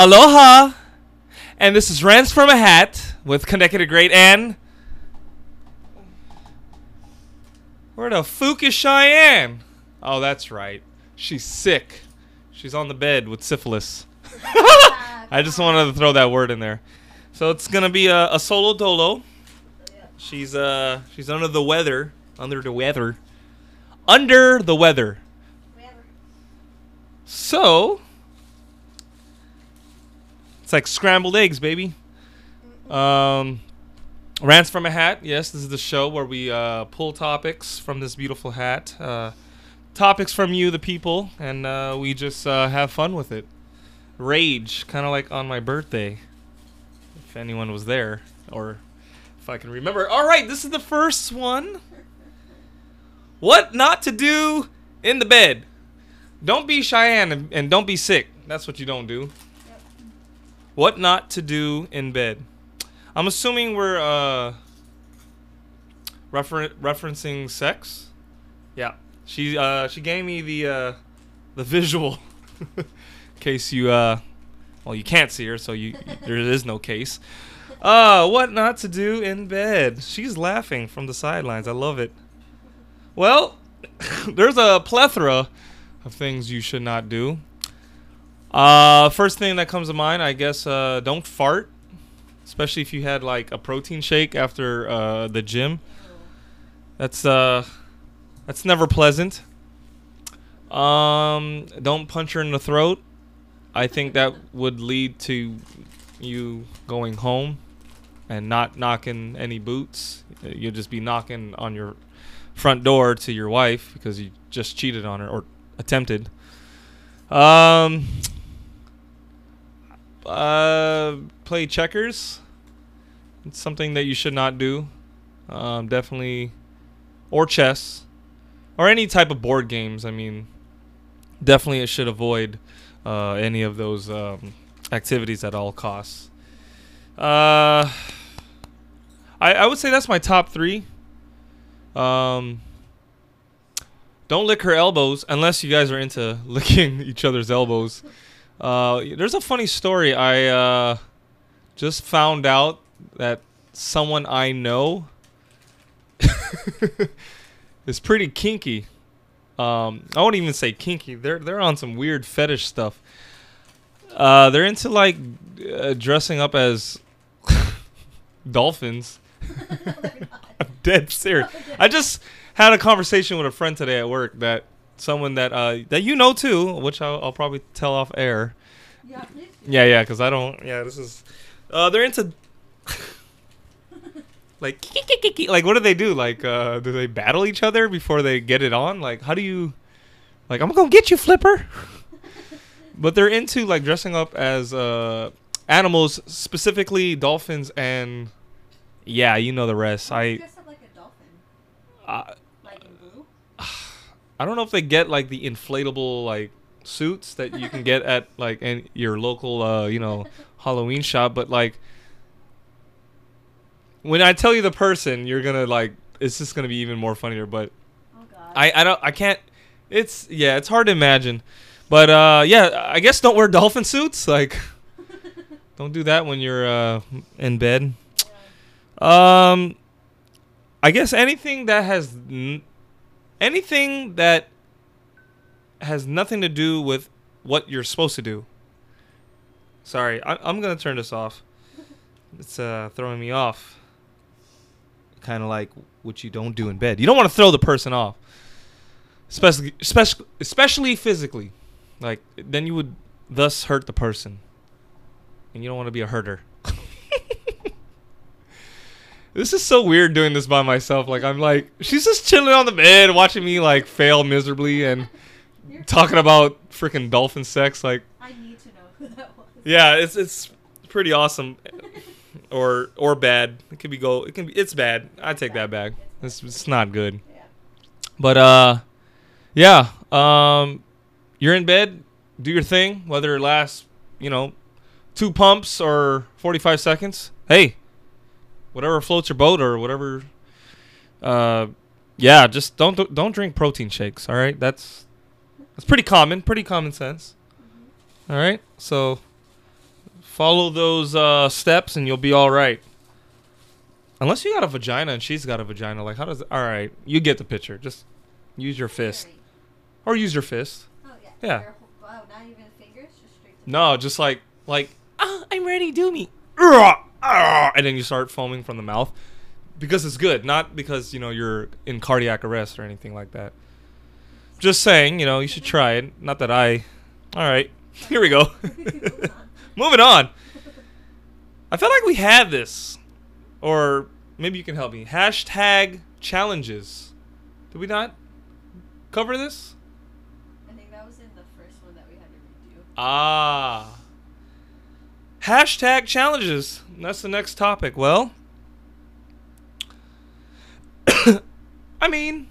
Aloha! And this is Rants from a Hat with Connected Great and. Where the fuck is Cheyenne? Oh, that's right. She's sick. She's on the bed with syphilis. I just wanted to throw that word in there. So it's gonna be a, a solo dolo. She's uh she's under the weather. Under the weather. Under the weather. So it's like scrambled eggs, baby. Um, rants from a hat. Yes, this is the show where we uh, pull topics from this beautiful hat. Uh, topics from you, the people, and uh, we just uh, have fun with it. Rage, kind of like on my birthday. If anyone was there, or if I can remember. All right, this is the first one. What not to do in the bed. Don't be Cheyenne and, and don't be sick. That's what you don't do. What not to do in bed. I'm assuming we're uh, refer- referencing sex. Yeah, she uh, she gave me the uh, the visual. in case you uh, well you can't see her, so you there is no case. Uh, what not to do in bed. She's laughing from the sidelines. I love it. Well, there's a plethora of things you should not do. Uh, first thing that comes to mind, I guess, uh, don't fart, especially if you had like a protein shake after uh, the gym. That's uh, that's never pleasant. Um, don't punch her in the throat. I think that would lead to you going home and not knocking any boots. You'll just be knocking on your front door to your wife because you just cheated on her or attempted. Um, uh, play checkers. It's something that you should not do. Um, definitely, or chess, or any type of board games. I mean, definitely it should avoid uh, any of those um, activities at all costs. Uh, I I would say that's my top three. Um, don't lick her elbows unless you guys are into licking each other's elbows. Uh, there's a funny story. I uh, just found out that someone I know is pretty kinky. Um, I won't even say kinky. They're they're on some weird fetish stuff. Uh, they're into like uh, dressing up as dolphins. I'm dead serious. I just had a conversation with a friend today at work that someone that uh that you know too, which I'll, I'll probably tell off air. Yeah, please. Yeah, yeah, because I don't. Yeah, this is. Uh, they're into. like, like what do they do? Like, uh, do they battle each other before they get it on? Like, how do you? Like, I'm gonna get you, Flipper. but they're into like dressing up as uh animals, specifically dolphins and. Yeah, you know the rest. I. dress up like a dolphin? Uh, Like in blue? I don't know if they get like the inflatable like suits that you can get at like in your local uh you know Halloween shop, but like when I tell you the person, you're gonna like it's just gonna be even more funnier. But Oh god. I I don't I can't. It's yeah, it's hard to imagine. But uh yeah, I guess don't wear dolphin suits. Like don't do that when you're uh in bed. Um, I guess anything that has n- anything that has nothing to do with what you're supposed to do. Sorry, I, I'm gonna turn this off. It's uh throwing me off. Kind of like what you don't do in bed. You don't want to throw the person off, especially especially especially physically. Like then you would thus hurt the person, and you don't want to be a herder. This is so weird doing this by myself. Like I'm like she's just chilling on the bed watching me like fail miserably and talking about freaking dolphin sex. Like I need to know who that was. yeah, it's it's pretty awesome, or or bad. It could be go. It can be. It's bad. I take that back. It's it's not good. Yeah. But uh, yeah. Um, you're in bed. Do your thing. Whether it lasts, you know, two pumps or 45 seconds. Hey, whatever floats your boat or whatever. Uh, yeah. Just don't don't drink protein shakes. All right. That's that's pretty common. Pretty common sense. All right. So Follow those uh, steps and you'll be all right. Unless you got a vagina and she's got a vagina, like how does? All right, you get the picture. Just use your fist or use your fist. Oh yeah. Yeah. Wow, not even fingers, just straight No, just like like ah, I'm ready, do me. Ah, And then you start foaming from the mouth because it's good, not because you know you're in cardiac arrest or anything like that. Just saying, you know, you should try it. Not that I. All right, here we go. Moving on. I feel like we had this, or maybe you can help me. Hashtag challenges. Did we not cover this? I think that was in the first one that we had to redo. Ah. Hashtag challenges. That's the next topic. Well, I mean,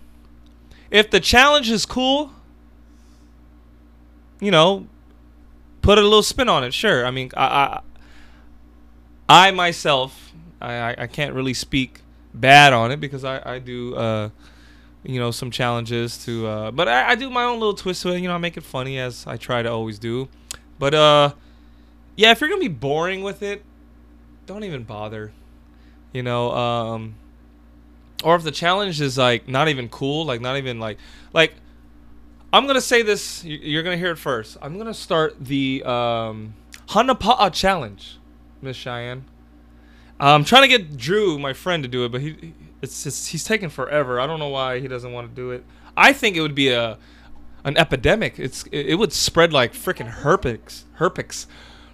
if the challenge is cool, you know, put a little spin on it. Sure. I mean, I, I, I myself, I, I, can't really speak bad on it because I, I do, uh, you know, some challenges to, uh, but I, I do my own little twist to it. You know, I make it funny as I try to always do. But uh, yeah, if you're gonna be boring with it, don't even bother. You know, um, or if the challenge is like not even cool, like not even like like I'm gonna say this. you- You're gonna hear it first. I'm gonna start the um, Hanapa'a challenge, Miss Cheyenne. I'm trying to get Drew, my friend, to do it, but he it's just he's taking forever. I don't know why he doesn't want to do it. I think it would be a an epidemic. It's it, it would spread like freaking herpes, herpes,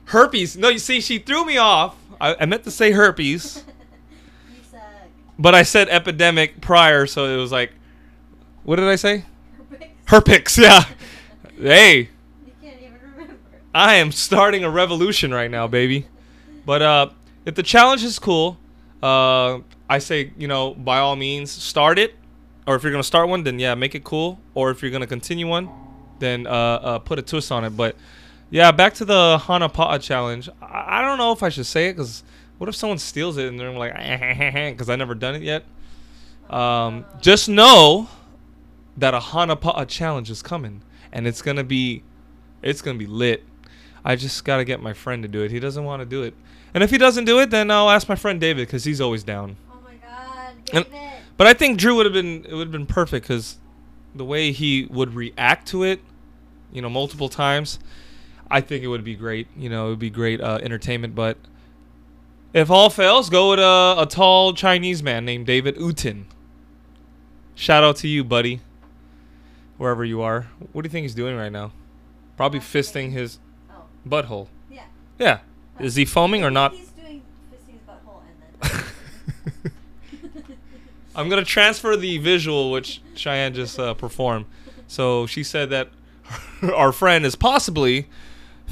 herpes. No, you see, she threw me off. I, I meant to say herpes, You suck. but I said epidemic prior, so it was like, what did I say? Perfect. Herpes. Yeah. hey, You can't even remember. I am starting a revolution right now, baby. But uh, if the challenge is cool, uh, I say you know by all means start it. Or if you're gonna start one, then yeah, make it cool. Or if you're gonna continue one, then uh, uh, put a twist on it. But yeah, back to the Hanapa'a challenge. I, I don't know if I should say it because what if someone steals it and they're like, because I never done it yet. Um, just know that a Hanapa'a challenge is coming, and it's gonna be, it's gonna be lit. I just gotta get my friend to do it. He doesn't want to do it, and if he doesn't do it, then I'll ask my friend David because he's always down. Oh my god, And- David. But I think Drew would have been it would have been perfect because the way he would react to it, you know, multiple times, I think it would be great. You know, it would be great uh, entertainment. But if all fails, go with a, a tall Chinese man named David Utin. Shout out to you, buddy. Wherever you are, what do you think he's doing right now? Probably fisting his oh, butthole. yeah. Yeah, is he foaming or not? He's doing fisting his butthole and then. I'm gonna transfer the visual which Cheyenne just uh, performed. So she said that our friend is possibly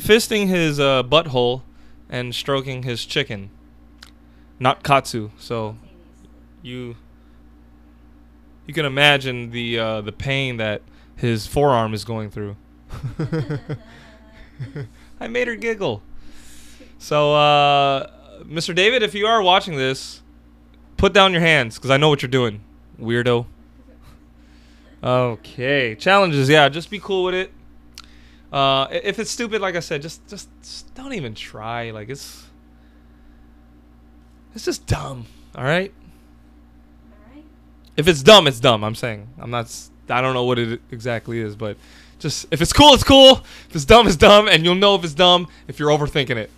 fisting his uh, butthole and stroking his chicken, not katsu. So you you can imagine the uh, the pain that his forearm is going through. I made her giggle. So, uh, Mr. David, if you are watching this, put down your hands because I know what you're doing, weirdo. Okay, challenges. Yeah, just be cool with it. Uh, if it's stupid, like I said, just, just just don't even try. Like it's it's just dumb. All right. Alright. If it's dumb, it's dumb. I'm saying. I'm not. I don't know what it exactly is, but just if it's cool, it's cool. If it's dumb, it's dumb, and you'll know if it's dumb if you're overthinking it.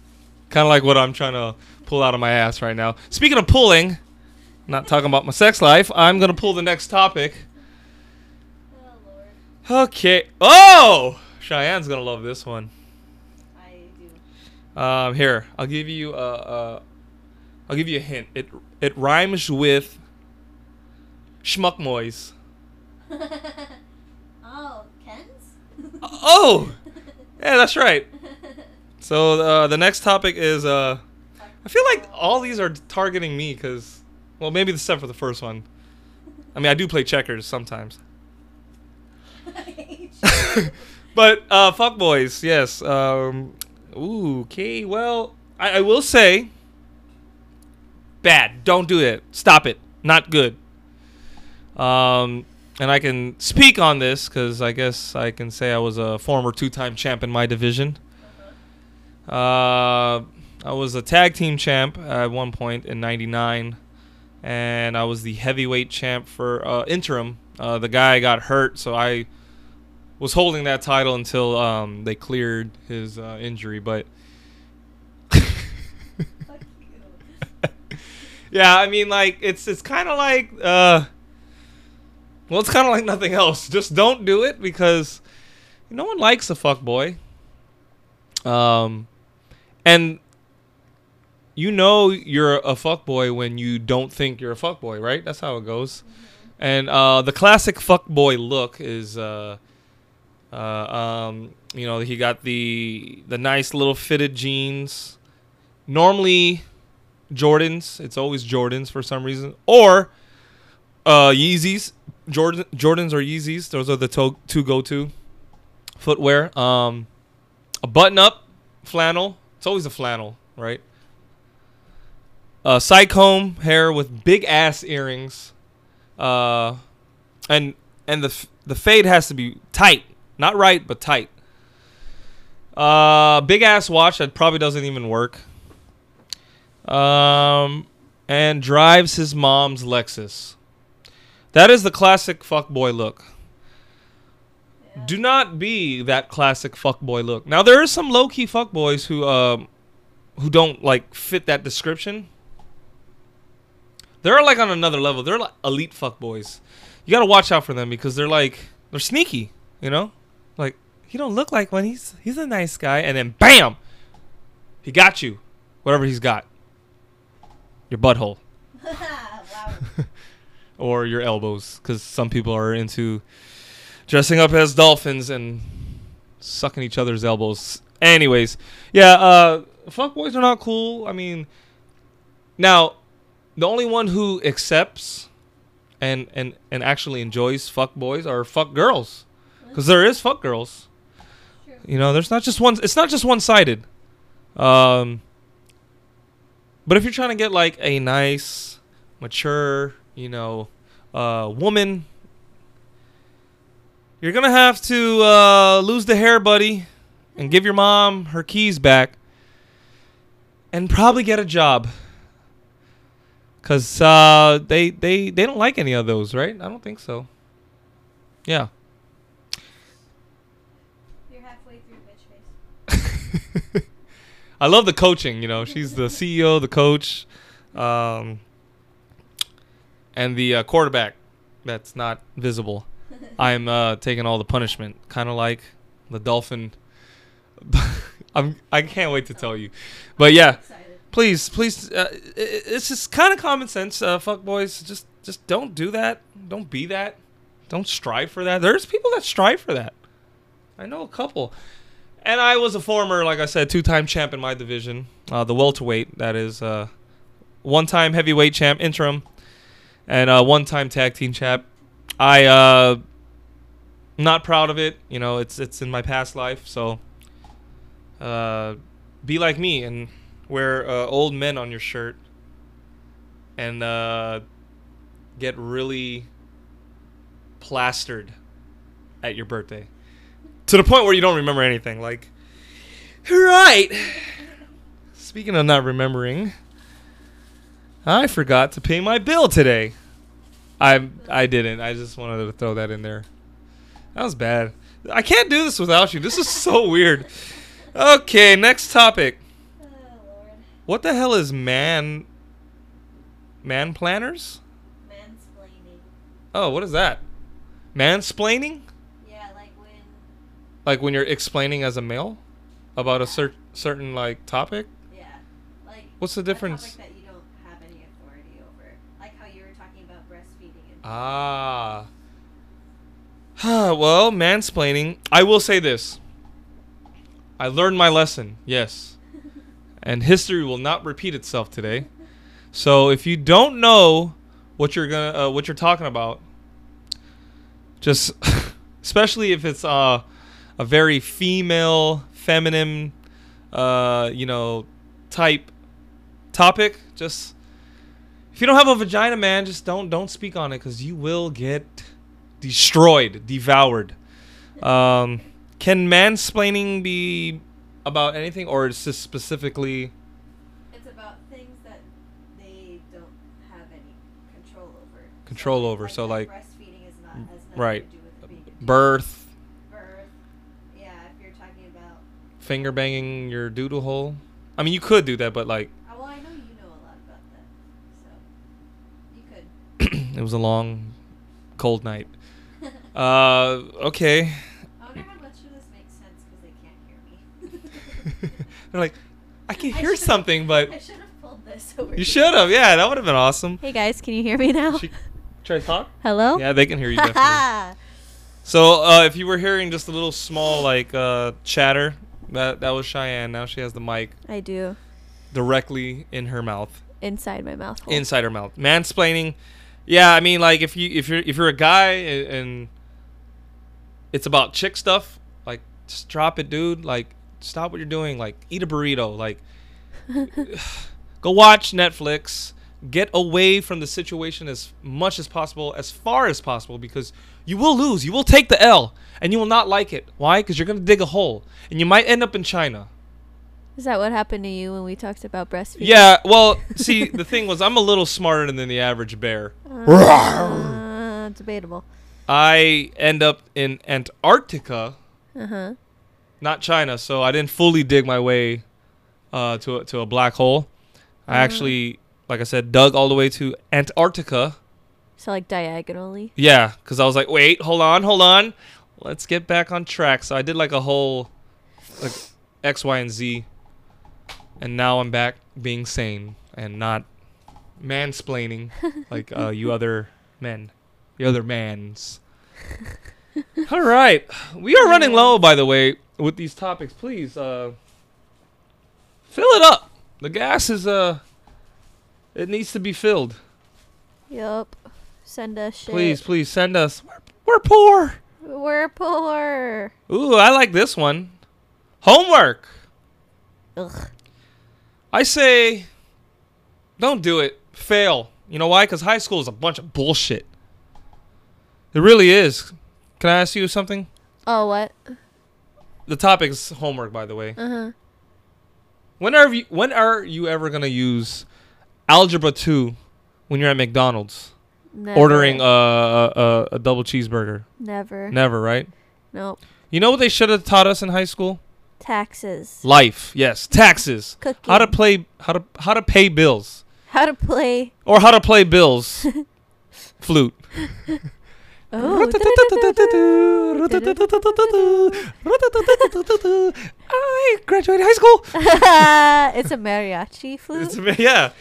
Kind of like what I'm trying to pull out of my ass right now. Speaking of pulling, not talking about my sex life. I'm gonna pull the next topic. Oh lord. Okay. Oh, Cheyenne's gonna love this one. I do. Um, here, I'll give you a, a, I'll give you a hint. It it rhymes with schmuck noise. oh, Ken's? Oh, yeah, that's right. So uh, the next topic is uh, I feel like all these are targeting me because, well, maybe except for the first one. I mean, I do play checkers sometimes. But uh, fuck boys, yes. Um, okay. Well, I, I will say, bad. Don't do it. Stop it. Not good. Um, and I can speak on this because I guess I can say I was a former two-time champ in my division. Uh, I was a tag team champ at one point in '99, and I was the heavyweight champ for uh, interim. Uh, the guy got hurt, so I was holding that title until um, they cleared his uh, injury. But yeah, I mean, like it's it's kind of like uh, well, it's kind of like nothing else. Just don't do it because no one likes a fuck boy. Um, and you know you're a fuck boy when you don't think you're a fuck boy, right? That's how it goes. And uh, the classic fuck boy look is, uh, uh, um, you know, he got the the nice little fitted jeans. Normally, Jordans. It's always Jordans for some reason, or uh, Yeezys. Jordan Jordans or Yeezys. Those are the to- two go-to footwear. Um, a button-up flannel. It's always a flannel, right? Uh, side comb hair with big ass earrings. Uh, and and the f- the fade has to be tight, not right, but tight. Uh, big ass watch that probably doesn't even work. Um, and drives his mom's Lexus. That is the classic fuckboy look. Yeah. Do not be that classic fuckboy look. Now there are some low key fuckboys who um who don't like fit that description. They're like on another level. They're like elite fuckboys. You gotta watch out for them because they're like they're sneaky. You know, like he don't look like one. He's he's a nice guy, and then bam, he got you. Whatever he's got, your butthole or your elbows, because some people are into dressing up as dolphins and sucking each other's elbows. Anyways, yeah, uh, fuck boys are not cool. I mean, now the only one who accepts and and and actually enjoys fuck boys are fuck girls, because there is fuck girls. True. You know, there's not just one. It's not just one sided. Um, but if you're trying to get like a nice, mature, you know, uh, woman, you're gonna have to uh, lose the hair, buddy, and give your mom her keys back, and probably get a job. Cause uh, they they they don't like any of those, right? I don't think so. Yeah. You're halfway through bitch face. I love the coaching. You know, she's the CEO, the coach, um, and the uh, quarterback. That's not visible. I'm uh, taking all the punishment, kind of like the dolphin. I'm. I can't wait to tell you, but yeah, please, please. Uh, it's just kind of common sense. Uh, fuck boys, just just don't do that. Don't be that. Don't strive for that. There's people that strive for that. I know a couple. And I was a former, like I said, two-time champ in my division, uh, the welterweight. That is, uh, one-time heavyweight champ, interim, and uh, one-time tag team champ. I uh, not proud of it. You know, it's it's in my past life. So, uh, be like me and wear uh, old men on your shirt, and uh, get really plastered at your birthday to the point where you don't remember anything. Like, right. Speaking of not remembering, I forgot to pay my bill today. I I didn't. I just wanted to throw that in there. That was bad. I can't do this without you. This is so weird. Okay, next topic. Oh. What the hell is man man planners? Mansplaining. Oh, what is that? Mansplaining? Like when you're explaining as a male about a cer- certain like topic? yeah, like What's the difference? that you don't have any authority over, like how you were talking about breastfeeding and Ah. well, mansplaining. I will say this. I learned my lesson. Yes. And history will not repeat itself today. So if you don't know what you're gonna uh, what you're talking about, just especially if it's uh, a very female, feminine, uh, you know, type topic. Just if you don't have a vagina, man, just don't don't speak on it because you will get destroyed, devoured. Um, can mansplaining be about anything, or is this specifically? It's about things that they don't have any control over. Control so over, so like. Breastfeeding is not, has right. Birth finger banging your doodle hole. I mean, you could do that, but like Oh, well, I know you know a lot about that, so you could. it was a long, cold night. Uh, okay. I wonder how much of this makes sense because they can't hear me. They're like, I can I hear should've- something, but I should have pulled this over. you should have. Yeah, that would have been awesome. Hey guys, can you hear me now? She, try to talk. Hello? Yeah, they can hear you definitely. So, uh, if you were hearing just a little small like uh, chatter, that that was Cheyenne. Now she has the mic I do. directly in her mouth, Inside my mouth hole. inside her mouth. Mansplaining. Yeah, I mean, like if you if you're if you're a guy and, and it's about chick stuff, like just drop it, dude. Like stop what you're doing. Like eat a burrito. Like go watch Netflix. Get away from the situation as much as possible, as far as possible, because you will lose. You will take the L, and you will not like it. Why? Because you're gonna dig a hole, and you might end up in China. Is that what happened to you when we talked about breastfeeding? Yeah. Well, see, the thing was, I'm a little smarter than the average bear. Uh, debatable. I end up in Antarctica, Uh huh. not China, so I didn't fully dig my way uh, to a, to a black hole. I actually, like I said, dug all the way to Antarctica. So like diagonally. Yeah, because I was like, wait, hold on, hold on, let's get back on track. So I did like a whole like X, Y, and Z, and now I'm back being sane and not mansplaining like uh, you other men, you other mans. All right, we are running low, by the way, with these topics. Please, uh, fill it up. The gas is uh, it needs to be filled. Yup. Send us shit. Please, please send us. We're, we're poor. We're poor. Ooh, I like this one. Homework. Ugh. I say, don't do it. Fail. You know why? Because high school is a bunch of bullshit. It really is. Can I ask you something? Oh what? The topic is homework, by the way. Uh huh. When are you? When are you ever gonna use algebra two when you're at McDonald's Never. ordering a, a, a, double cheeseburger? Never. Never, right? Nope. You know what they should have taught us in high school? Taxes. Life. Yes, taxes. Cooking. How to play? How to how to pay bills? How to play. or how to play bills flute Oh. i graduated high school it's a mariachi flute. it's, yeah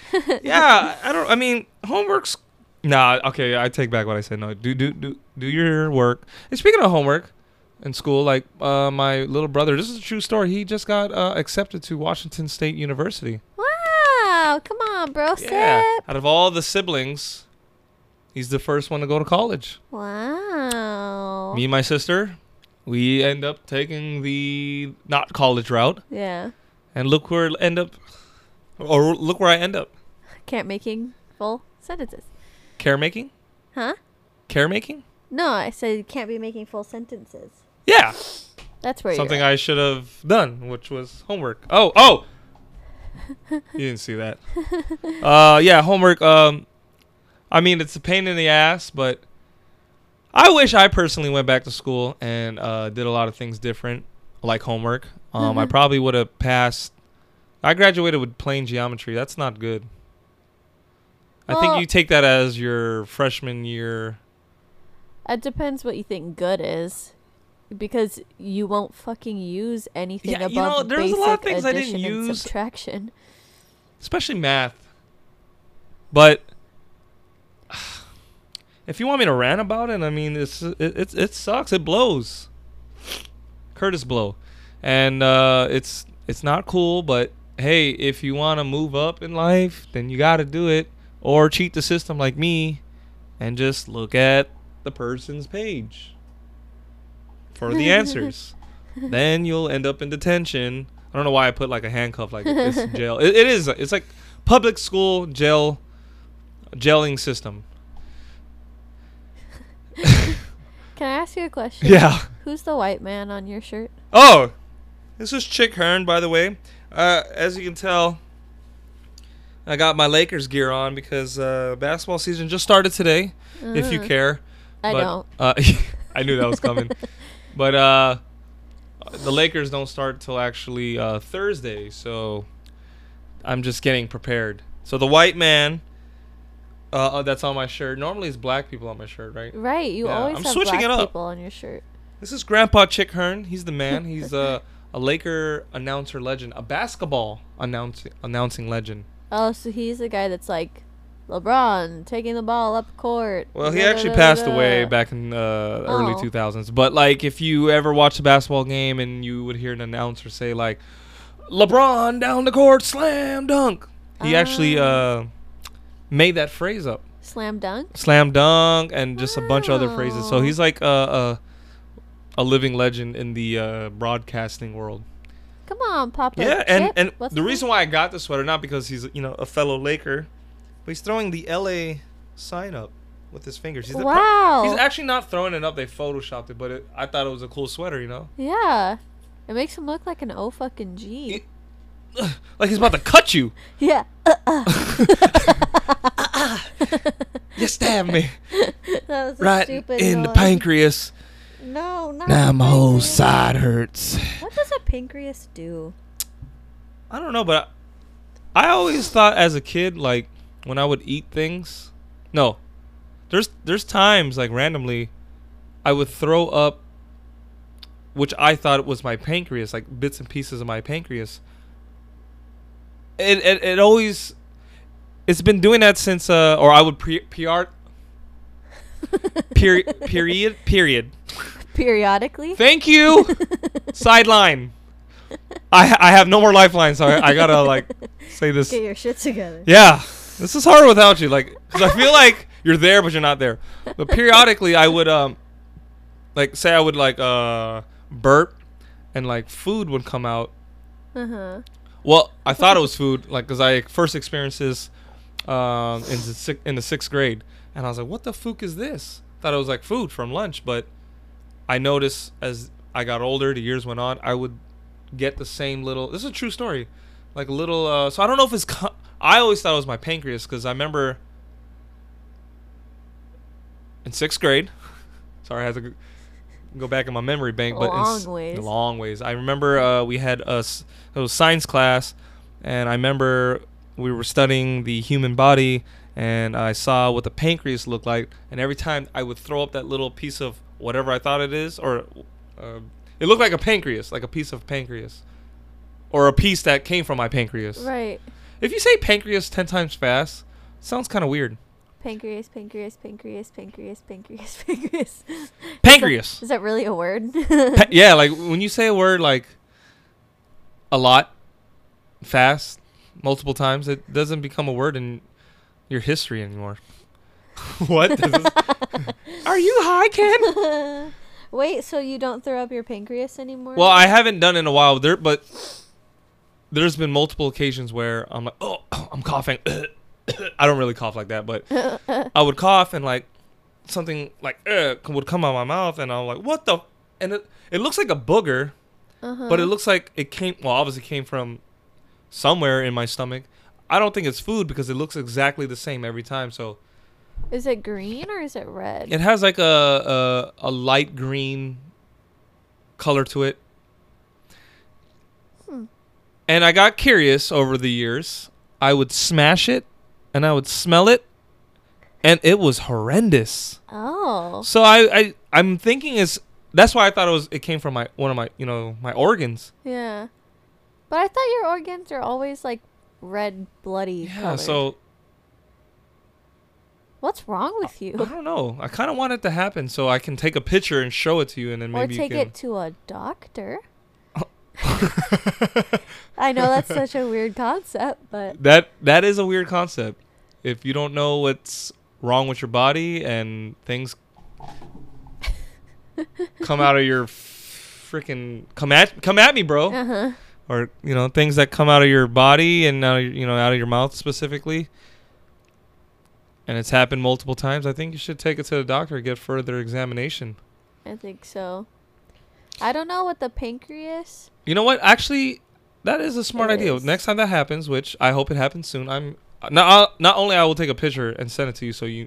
yeah i don't i mean homework's nah okay i take back what i said no do do do do your work and speaking of homework in school like uh, my little brother this is a true story he just got uh, accepted to washington state university wow. Come on, bro. yeah Sip. out of all the siblings he's the first one to go to college Wow. Me and my sister, we end up taking the not college route, Yeah. and look where I end up, or look where I end up. Can't making full sentences. Caremaking, Huh? caremaking. No, I said you can't be making full sentences. Yeah, That's where something I should have done, which was homework. Oh, oh, you didn't see that. Uh, yeah, homework. Um, I mean, it's a pain in the ass, but I wish I personally went back to school and uh, did a lot of things different, like homework. Um, I Mhm. probably would have passed. I graduated with plain geometry. That's not good. I think you take that as your freshman year. It depends what you think good is. Because you won't fucking use anything Yeah, above you know, there's a basic lot of things I didn't use. subtraction. especially math. But if you want me to rant about it, I mean, it's it it, it sucks. It blows. Kurtis Blow, and uh, it's it's not cool. But hey, if you want to move up in life, then you got to do it, or cheat the system like me, and just look at the person's page for the answers. then you'll end up in detention. I don't know why I put like a handcuff like this jail. It, it is. It's like public school jail, jailing system. Can I ask you a question? Yeah. Who's the white man on your shirt? Oh, this is Chick Hearn, by the way. Uh, as you can tell, I got my Lakers gear on because uh, basketball season just started today. If you Uh, care, I but, don't. Uh, I knew that was coming, but uh, the Lakers don't start till actually uh, Thursday, so I'm just getting prepared. So the white man uh, uh, that's on my shirt. Normally it's black people on my shirt, right? Right, you Yeah, always I'm have switching black it up. people on your shirt. This is Grandpa Chick Hearn. He's the man. He's a Laker announcer legend, a basketball announcing announcing legend. Oh, so he's the guy that's like LeBron taking the ball up court. Well, he da, da, actually da, passed away back in uh, early Oh. 2000s. But like, if you ever watched a basketball game and you would hear an announcer say like, "LeBron down the court, slam dunk," he actually Ah. uh, made that phrase up, Slam dunk. slam dunk, and just a bunch of other phrases. So he's like a a, a living legend in the uh, broadcasting world. Come on, Papa. Yeah, and Chip. and What's the his reason name? why I got the sweater not because he's you know a fellow Laker, but he's throwing the LA sign up with his fingers. He's the pro- Wow. He's actually not throwing it up. They photoshopped it, but it, I thought it was a cool sweater. You know, yeah. It makes him look like an O fucking G. like he's about to cut you. Yeah. You stabbed me that was a right stupid in the noise. pancreas. No, not Now the my whole pancreas. side hurts. What does a pancreas do? I don't know, but I, I always thought as a kid, like when I would eat things, no, there's there's times like randomly, I would throw up, which I thought was my pancreas, like bits and pieces of my pancreas. It it, it always, it's been doing that since uh, or I would pre- PR. Period. Period. Period. Periodically? Thank you. Sideline. I I have no more lifelines, so I, I gotta like say this. Get your shit together. Yeah, this is hard without you. Like, cause I feel like you're there, but you're not there. But periodically, I would um, like say I would like uh burp, and like food would come out. Uh huh. Well, I thought it was food, like, cause I first experienced this um in the six, in the sixth grade, and I was like, what the fuck is this? Thought it was like food from lunch, but I noticed as I got older, the years went on, I would get the same little. This is a true story, like a little. Uh, so I don't know if it's. I always thought it was my pancreas because I remember in sixth grade. Sorry, I had to go- back in my memory bank, but in Long ways. long ways. I remember uh, we had us. It was science class, and I remember we were studying the human body, and I saw what the pancreas looked like, and every time I would throw up that little piece of whatever I thought it is, or uh, it looked like a pancreas, like a piece of pancreas, or a piece that came from my pancreas. Right. If you say pancreas ten times fast, sounds kind of weird. Pancreas, pancreas, pancreas, pancreas, pancreas, pancreas. Pancreas. Is that really a word? Pa- yeah, like when you say a word like a lot, fast, multiple times, it doesn't become a word in your history anymore. what? This- Are you high, Ken? Wait, so you don't throw up your pancreas anymore? Well, I haven't done in a while there, but there's been multiple occasions where I'm like, oh, I'm coughing. I don't really cough like that, but I would cough and like something like uh, would come out of my mouth, and I'm like, what the? And it it looks like a booger, uh-huh. but it looks like it came. Well, obviously came from somewhere in my stomach. I don't think it's food because it looks exactly the same every time. So Is it green or is it red? it has like a a, a light green color to it. Hmm. And I got curious over the years. I would smash it and I would smell it and it was horrendous. oh. So I, I I'm thinking is that's why I thought it was it came from my one of my you know my organs. Yeah. But I thought your organs are always like red, bloody Yeah. colored. So What's wrong with you? I you? don't know. I kind of want it to happen so I can take a picture and show it to you and then Or maybe take you it to a doctor. I know that's such a weird concept, but that that is a weird concept. If you don't know what's wrong with your body and things come out of your freaking come at come at me, bro. uh huh. Or you know things that come out of your body and out of, you know out of your mouth specifically and it's happened multiple times i think you should take it to the doctor get further examination I think so. I don't know what the pancreas. you know what actually that is a smart It idea is. next time that happens which i hope it happens soon i'm not uh, not only I will take a picture and send it to you, so you.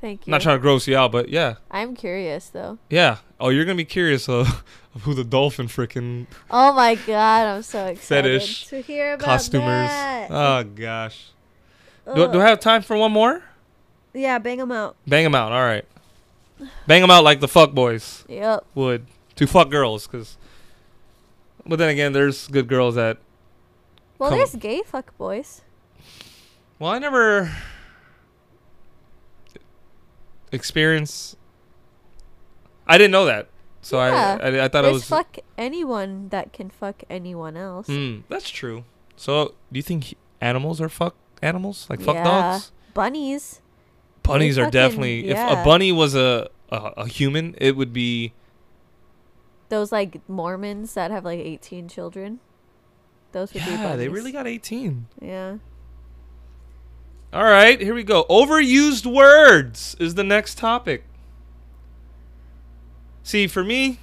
Thank I'm you. not trying to gross you out, but yeah, I'm curious though. yeah. Oh, you're gonna be curious of, of who the dolphin freaking Oh my god, I'm so excited Fetish to hear about costumers. that. Oh gosh. Do, do I have time for one more? yeah, bang them out. Bang them out. All right. Bang them out like the fuck boys Yep. would to fuck girls, cause. But then again, there's good girls that. Well, Come- there's gay fuck boys. Well, I never experience. I didn't know that, so Yeah. I, I I thought it was. fuck anyone that can fuck anyone else. Mm, that's true. So, do you think animals are fuck animals like fuck Yeah. dogs? Bunnies. Bunnies are fucking- definitely. If a bunny was a, a a human, it would be. Those like Mormons that have like 18 children. Those would be. Yeah, they really got eighteen. Yeah. All right, here we go. Overused words is the next topic. See, for me,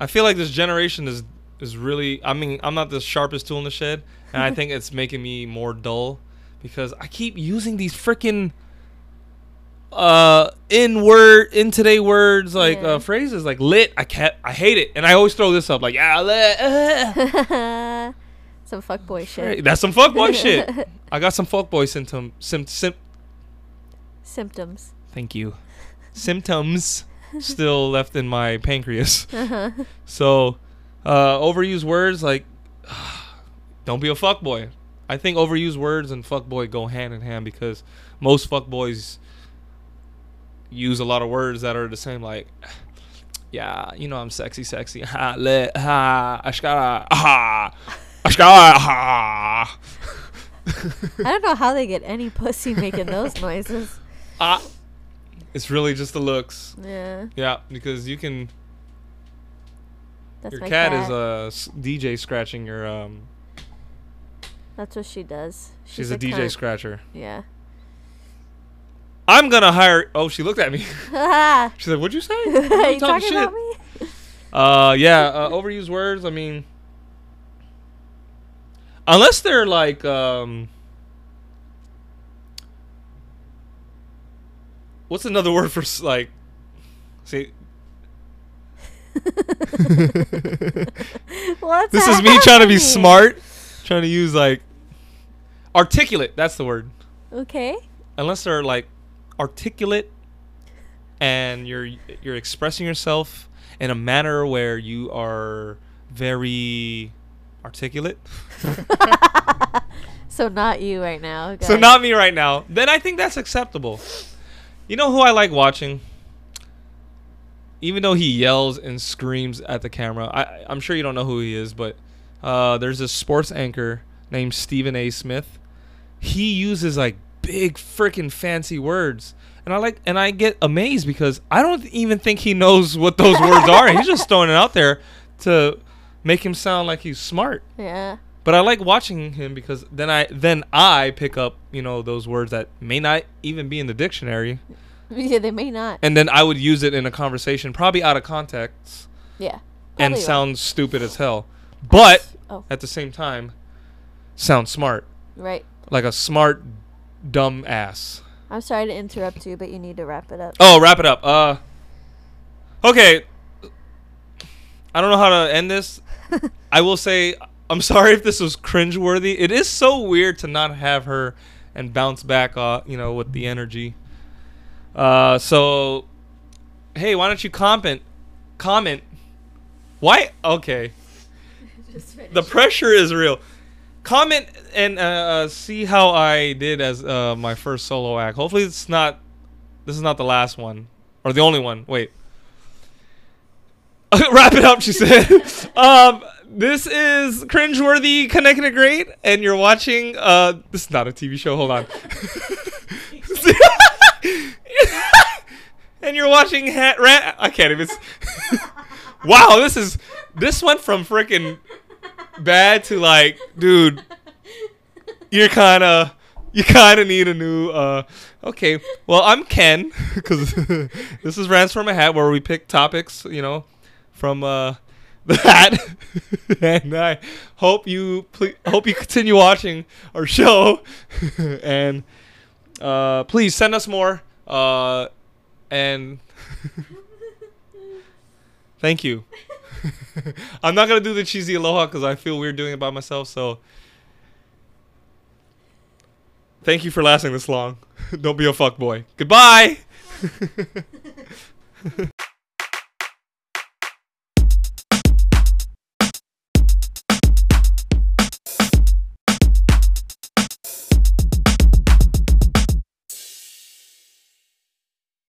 I feel like this generation is is really. I mean, I'm not the sharpest tool in the shed, and I think it's making me more dull because I keep using these freaking uh in word in today words like Yeah. uh phrases like lit i can't i hate it and i always throw this up like yeah lit uh. Some fuckboy shit. that's some fuckboy shit i got some fuckboy symptom sim, sim Symptoms. Thank you. Symptoms still left in my pancreas. Uh-huh. So, uh, overused words like don't be a fuckboy. I think overused words and fuckboy go hand in hand because most fuckboys use a lot of words that are the same like yeah, you know I'm sexy sexy. Ha le ha ashkara ha ashkara ha. I don't know how they get any pussy making those noises. Ah. It's really just the looks. Yeah. Yeah, because you can That's your my cat, cat. is a s- DJ scratching your um. That's what she does. She's, a, DJ cunt. scratcher. Yeah. I'm gonna hire. Oh, she looked at me. Are she said, "What'd you say?" you I'm talking about me? Uh, yeah. Uh, overused words. I mean, unless they're like um. What's another word for like? See, What's this is me trying to be smart, trying to use like articulate. That's the word. Okay. unless they're like articulate and you're you're expressing yourself in a manner where you are very articulate. So not you right now. So not me right now. Then I think that's acceptable. You know who I like watching? Even though he yells and screams at the camera, I, I'm sure you don't know who he is, but uh, there's a sports anchor named Stephen A. Smith. He uses like big freaking fancy words, and I like and I get amazed because I don't even think he knows what those words are. He's just throwing it out there to make him sound like he's smart. Yeah. But I like watching him because then I then I pick up you know those words that may not even be in the dictionary, Yeah, they may not. and then I would use it in a conversation, probably out of context, Yeah. and Probably sound stupid as hell. But Oh. at the same time, sound smart, Right. like a smart dumb ass. I'm sorry to interrupt you, but you need to wrap it up. Oh, wrap it up. Uh, okay. I don't know how to end this. I will say I'm sorry if this was cringeworthy. It is so weird to not have her and bounce back, uh, you know, with the energy. Uh, so, hey, why don't you comment? Comment. Why? Okay. The pressure is real. Comment and uh, uh, see how I did as uh, my first solo act. Hopefully, it's not. This is not the last one or the only one. Wait. Wrap it up, she said. um, this is cringeworthy, connected great, and you're watching. Uh, this is not a TV show. Hold on. and you're watching ha- Ran- I can't even. wow, this is this went from freaking bad to like, dude. You're kind of you kind of need a new uh okay well i'm ken because this is rants from a hat where we pick topics you know from uh that, and I hope you ple- hope you continue watching our show, and uh, please send us more. Uh, and thank you. I'm not gonna do the cheesy aloha because I feel weird doing it by myself. So thank you for lasting this long. Don't be a fuck boy. Goodbye.